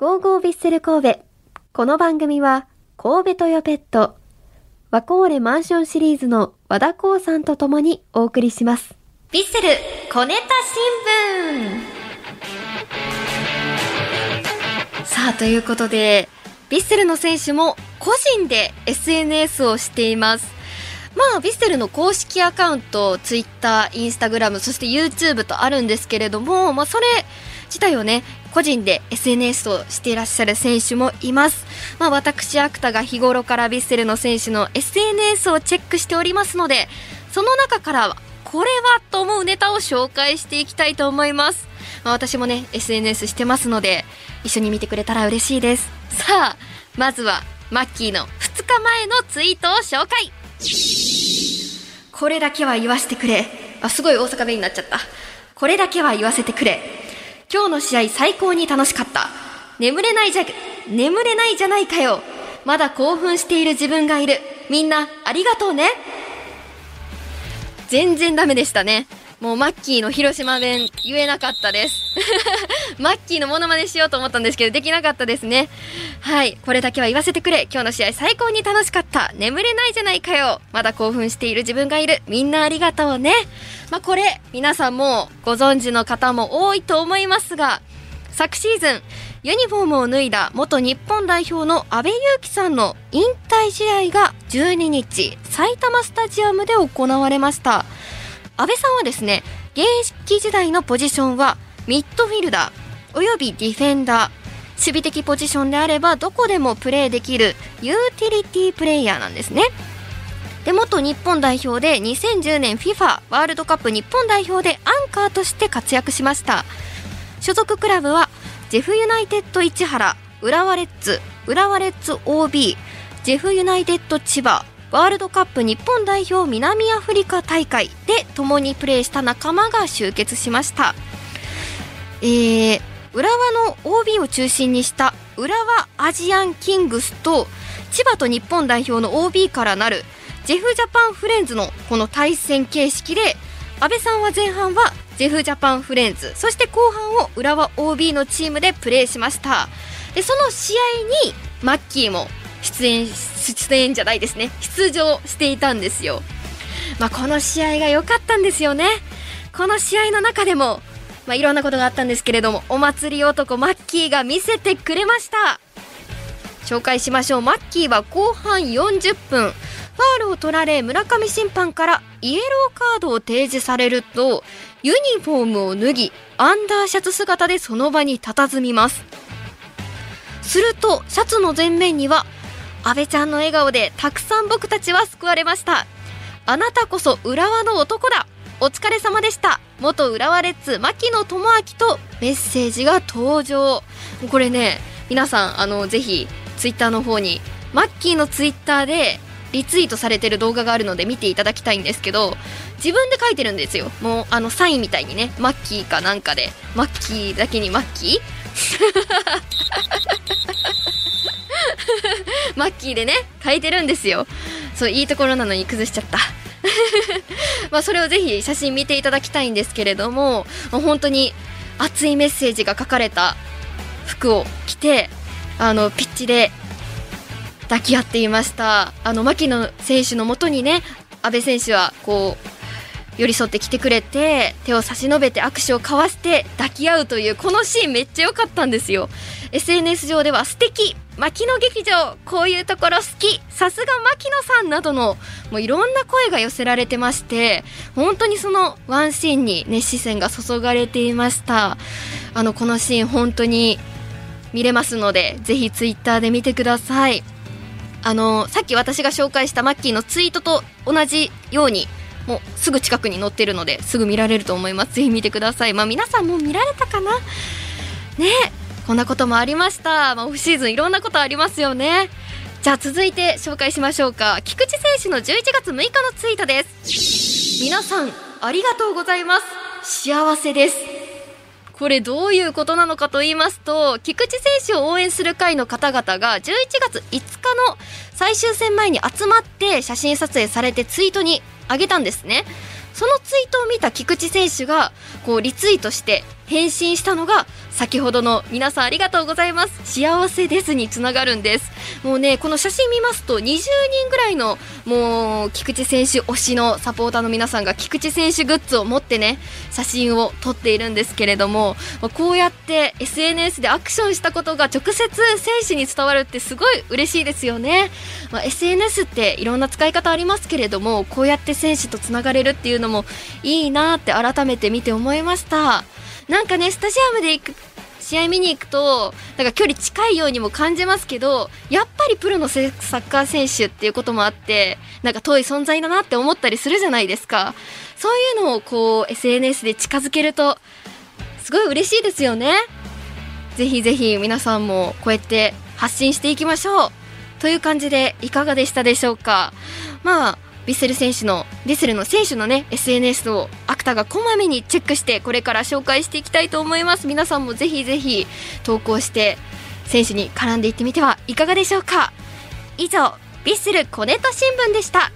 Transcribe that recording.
ゴーゴービッセル神戸。この番組は、神戸トヨペット、ワコーレマンションシリーズの和田光さんと共にお送りします。ビッセル小ネタ新聞さあということでヴィッセルの選手も個人で SNS をしていますまあヴィッセルの公式アカウント Twitter、Instagram そして YouTube とあるんですけれども、まあ、それ自体をね個人で SNS をしていらっしゃる選手もいます、まあ、私アクタが日頃からヴィッセルの選手の SNS をチェックしておりますのでその中からこれはと思うネタを紹介していきたいと思います、まあ、私もね SNS してますので一緒に見てくれたら嬉しいです。さあまずはマッキーの2日前のツイートを紹介。これだけは言わせてくれ。あすごい大阪弁になっちゃった。これだけは言わせてくれ。今日の試合最高に楽しかった。眠れないじゃ眠れないじゃないかよ。まだ興奮している自分がいる。みんなありがとうね。全然ダメでしたね。もうマッキーの広島弁言えなかったです。マッキーのモノマネしようと思ったんですけど、できなかったですね。はい。これだけは言わせてくれ。今日の試合最高に楽しかった。眠れないじゃないかよ。まだ興奮している自分がいる。みんなありがとうね。まあ、これ、皆さんもご存知の方も多いと思いますが、昨シーズン、ユニフォームを脱いだ元日本代表の阿部勇樹さんの引退試合が12日、埼玉スタジアムで行われました。阿部さんはですね、現役時代のポジションはミッドフィルダーおよびディフェンダー。守備的ポジションであればどこでもプレーできるユーティリティプレイヤーなんですね。で元日本代表で2010年 FIFA ワールドカップ日本代表でアンカーとして活躍しました所属クラブはジェフユナイテッド市原浦和レッズ浦和レッズ OB ジェフユナイテッド千葉ワールドカップ日本代表南アフリカ大会で共にプレーした仲間が集結しました、えー、浦和の OB を中心にした浦和アジアンキングスと千葉と日本代表の OB からなるジェフジャパンフレンズのこの対戦形式で阿部さんは前半はジェフジャパンフレンズそして後半を浦和 OB のチームでプレーしました。でその試合にマッキーも出演出演じゃないですね。出場していたんですよ、まあ、この試合が良かったんですよね。この試合の中でも、まあ、いろんなことがあったんですけれどもお祭り男マッキーが見せてくれました。紹介しましょう。マッキーは後半40分ファールを取られ村上審判からイエローカードを提示されるとユニフォームを脱ぎアンダーシャツ姿でその場に佇みます。するとシャツの前面には阿部ちゃんの笑顔でたくさん僕たちは救われました。あなたこそ浦和の男だ。お疲れ様でした。元浦和レッズ牧野智明とメッセージが登場。これね皆さんあのぜひツイッターの方にマッキーのツイッターでリツイートされてる動画があるので見ていただきたいんですけど自分で書いてるんですよ。もうあのサインみたいにね。マッキーかなんかで。マッキーだけにマッキー マッキーでね書いてるんですよ。そういいところなのに崩しちゃった。まあそれをぜひ写真見ていただきたいんですけれども本当に熱いメッセージが書かれた服を着てあのピッチで抱き合っていました。あの牧野選手のもとにね阿部選手はこう寄り添ってきてくれて手を差し伸べて握手を交わして抱き合うというこのシーンめっちゃ良かったんですよ。SNS 上では素敵牧野劇場こういうところ好き。さすが牧野さんなどのもういろんな声が寄せられてまして本当にそのワンシーンに熱視線が注がれていました。あのこのシーン本当に見れますのでぜひツイッターで見てください。あのさっき私が紹介したマッキーのツイートと同じようにもうすぐ近くに載ってるのですぐ見られると思います。ぜひ見てください。まあ皆さんも見られたかな？ねこんなこともありました、まあ、オフシーズンいろんなことありますよね。じゃあ続いて紹介しましょうか。菊池選手の11月6日のツイートです。皆さんありがとうございます。幸せです。これどういうことなのかと言いますと菊池選手を応援する会の方々が11月5日の最終戦前に集まって写真撮影されてツイートに上げたんですね。そのツイートを見た菊池選手がこうリツイートして返信したのが先ほどの皆さんありがとうございます。幸せですにつながるんです。もうねこの写真見ますと20人ぐらいのもう菊池選手推しのサポーターの皆さんが菊池選手グッズを持ってね写真を撮っているんですけれどもこうやって SNS でアクションしたことが直接選手に伝わるってすごい嬉しいですよね、まあ、SNS っていろんな使い方ありますけれどもこうやって選手とつながれるっていうのもいいなって改めて見て思いました。なんかねスタジアムで行く試合見に行くとなんか距離近いようにも感じますけどやっぱりプロのサッカー選手っていうこともあってなんか遠い存在だなって思ったりするじゃないですか。そういうのをこう SNS で近づけるとすごい嬉しいですよね。ぜひぜひ皆さんもこうやって発信していきましょう。という感じでいかがでしたでしょうか。まあヴィッセル選手のヴィッセルの選手のね SNS をクタがこまめにチェックしてこれから紹介していきたいと思います。皆さんもぜひぜひ投稿して選手に絡んでいってみてはいかがでしょうか。以上ヴィッセルコネット新聞でした。